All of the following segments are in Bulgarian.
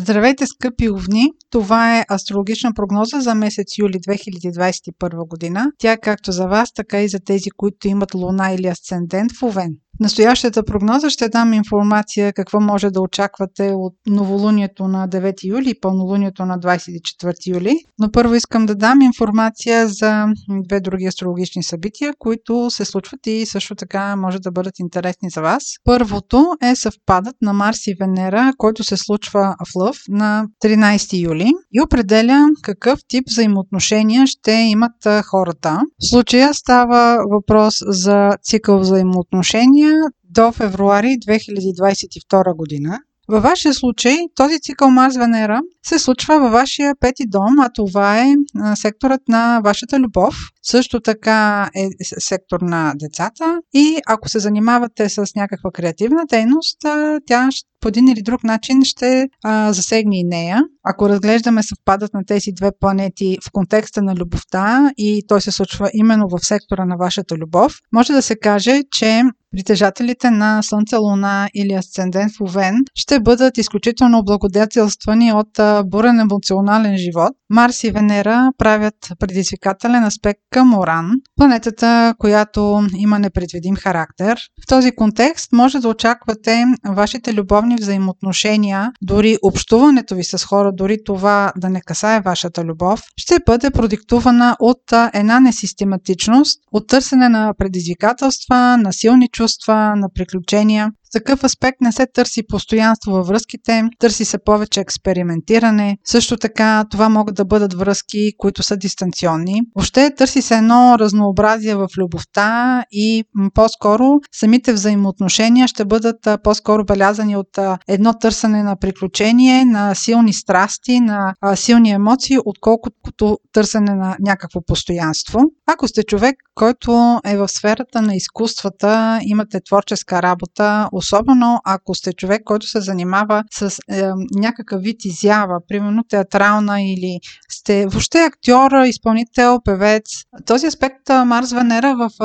Здравейте, скъпи овни! Това е астрологична прогноза за месец юли 2021 година. Тя е както за вас, така и за тези, които имат луна или асцендент в Овен настоящата прогноза ще дам информация какво може да очаквате от новолунието на 9 юли и пълнолунието на 24 юли. Но първо искам да дам информация за две други астрологични събития, които се случват и също така може да бъдат интересни за вас. Първото е съвпадът на Марс и Венера, който се случва в Лъв на 13 юли и определя какъв тип взаимоотношения ще имат хората. В случая става въпрос за цикъл взаимоотношения до февруари 2022 година. Във вашия случай този цикъл Марс-Венера се случва във вашия пети дом, а това е секторът на вашата любов. Също така е сектор на децата и ако се занимавате с някаква креативна дейност, тя по един или друг начин ще а, засегне и нея. Ако разглеждаме съвпадът на тези две планети в контекста на любовта и той се случва именно в сектора на вашата любов, може да се каже, че притежателите на Слънце, Луна или Асцендент в Овен ще бъдат изключително благодетелствани от бурен емоционален живот. Марс и Венера правят предизвикателен аспект към Оран, планетата, която има непредвидим характер. В този контекст може да очаквате вашите любовни взаимоотношения, дори общуването ви с хора, дори това да не касае вашата любов, ще бъде продиктувана от една несистематичност, от търсене на предизвикателства, на силни чувства, на приключения. В такъв аспект не се търси постоянство във връзките, търси се повече експериментиране. Също така това могат да бъдат връзки, които са дистанционни. Въобще търси се едно разнообразие в любовта и по-скоро самите взаимоотношения ще бъдат по-скоро белязани от едно търсене на приключение, на силни страсти, на силни емоции, отколкото търсене на някакво постоянство. Ако сте човек, който е в сферата на изкуствата, имате творческа работа, особено ако сте човек, който се занимава с е, някакъв вид изява, примерно театрална или сте въобще актьор, изпълнител, певец. Този аспект Марс-Венера в е,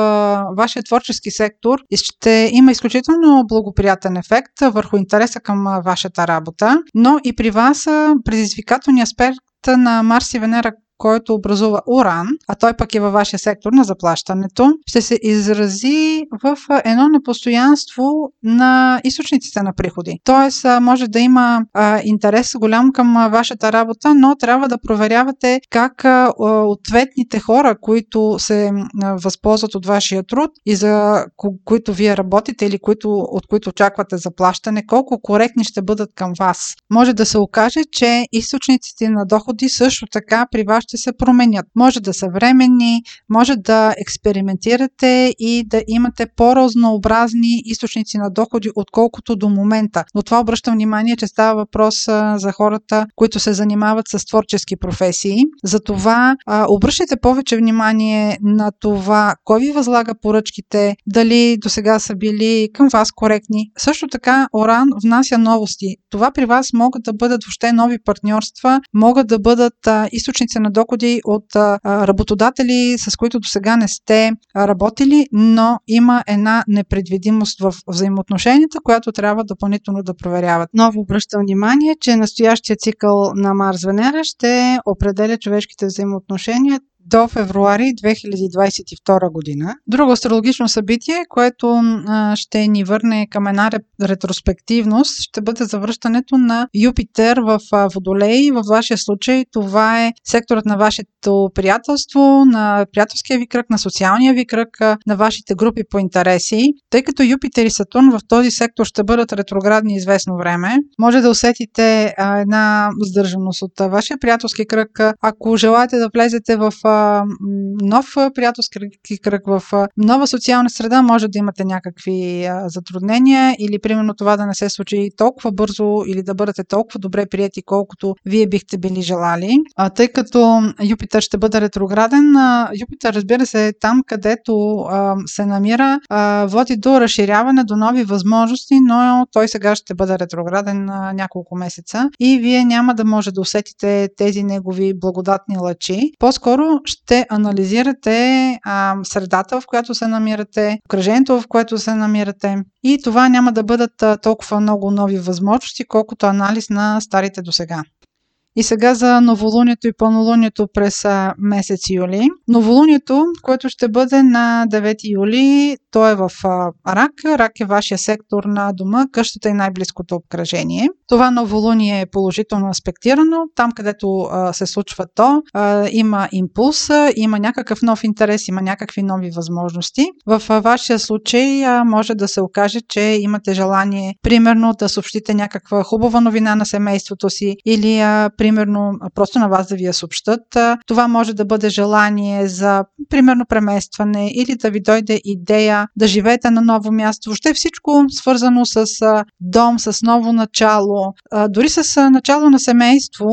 вашия творчески сектор ще има изключително благоприятен ефект върху интереса към вашата работа, но и при вас предизвикателният аспект на Марс и Венера който образува уран, а той пък е във вашия сектор на заплащането, ще се изрази в едно непостоянство на източниците на приходи. Тоест, може да има интерес голям към вашата работа, но трябва да проверявате как ответните хора, които се възползват от вашия труд и за които вие работите или които, от които очаквате заплащане, колко коректни ще бъдат към вас. Може да се окаже, че източниците на доходи също така при вас ще се променят. Може да са временни, може да експериментирате и да имате по-разнообразни източници на доходи, отколкото до момента. Но това обръщам внимание, че става въпрос за хората, които се занимават с творчески професии. Затова обръщайте повече внимание на това, кой ви възлага поръчките, дали до сега са били към вас коректни. Също така, Оран внася новости. Това при вас могат да бъдат въобще нови партньорства, могат да бъдат източници на доходи от работодатели, с които до сега не сте работили, но има една непредвидимост в взаимоотношенията, която трябва допълнително да проверяват. Ново обръщам внимание, че настоящия цикъл на Марс-Венера ще определя човешките взаимоотношения до февруари 2022 година. Друго астрологично събитие, което ще ни върне към една ретроспективност, ще бъде завръщането на Юпитер в Водолей. В вашия случай това е секторът на вашето приятелство, на приятелския ви кръг, на социалния ви кръг, на вашите групи по интереси. Тъй като Юпитер и Сатурн в този сектор ще бъдат ретроградни известно време, може да усетите една сдържаност от вашия приятелски кръг. Ако желаете да влезете в нов приятелски кръг, в нова социална среда, може да имате някакви затруднения или примерно това да не се случи толкова бързо или да бъдете толкова добре прияти, колкото вие бихте били желали. А, тъй като Юпитър ще бъде ретрограден, Юпитър разбира се е там, където а, се намира, а, води до разширяване, до нови възможности, но той сега ще бъде ретрограден а, няколко месеца и вие няма да може да усетите тези негови благодатни лъчи. По-скоро ще анализирате а, средата, в която се намирате, окръжението, в което се намирате. И това няма да бъдат а, толкова много нови възможности, колкото анализ на старите до сега. И сега за новолунието и пълнолунието през месец юли. Новолунието, което ще бъде на 9 юли, то е в Рак. Рак е вашия сектор на дома, къщата и най-близкото обкръжение. Това новолуние е положително аспектирано. Там, където се случва то, има импулс, има някакъв нов интерес, има някакви нови възможности. В вашия случай може да се окаже, че имате желание, примерно, да съобщите някаква хубава новина на семейството си или, примерно, просто на вас да ви я съобщат. Това може да бъде желание за, примерно, преместване или да ви дойде идея да живеете на ново място. Въобще всичко свързано с дом, с ново начало, дори с начало на семейство,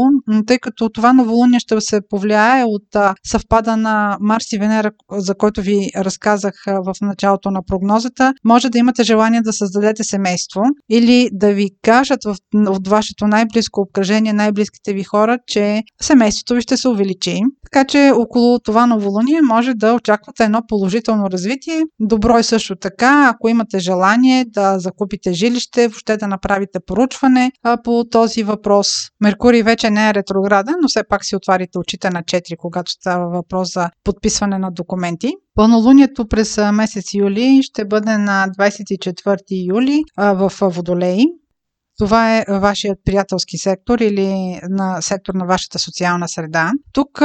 тъй като това новолуние ще се повлияе от съвпада на Марс и Венера, за който ви разказах в началото на прогнозата, може да имате желание да създадете семейство или да ви кажат в, от вашето най-близко обкръжение, най-близките ви хора, че семейството ви ще се увеличи. Така че около това новолуние може да очаквате едно положително развитие. Добро е също така, ако имате желание да закупите жилище, въобще да направите поручване, по този въпрос. Меркурий вече не е ретрограден, но все пак си отварите очите на 4, когато става въпрос за подписване на документи. Пълнолунието през месец юли ще бъде на 24 юли в Водолей. Това е вашият приятелски сектор или на сектор на вашата социална среда. Тук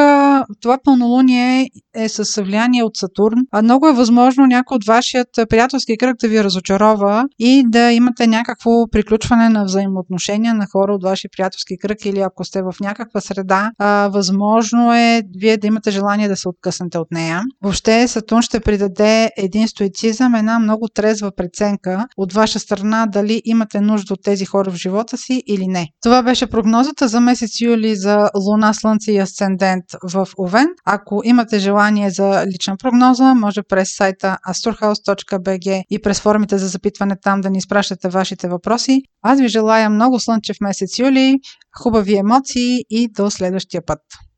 това пълнолуние е с влияние от Сатурн. А много е възможно някой от вашият приятелски кръг да ви разочарова и да имате някакво приключване на взаимоотношения на хора от вашия приятелски кръг или ако сте в някаква среда, възможно е вие да имате желание да се откъснете от нея. Въобще Сатурн ще придаде един стоицизъм, една много трезва преценка от ваша страна дали имате нужда от тези хора в живота си или не. Това беше прогнозата за месец юли за Луна, Слънце и Асцендент в Овен. Ако имате желание за лична прогноза, може през сайта astrohouse.bg и през формите за запитване там да ни изпращате вашите въпроси. Аз ви желая много слънчев месец юли, хубави емоции и до следващия път!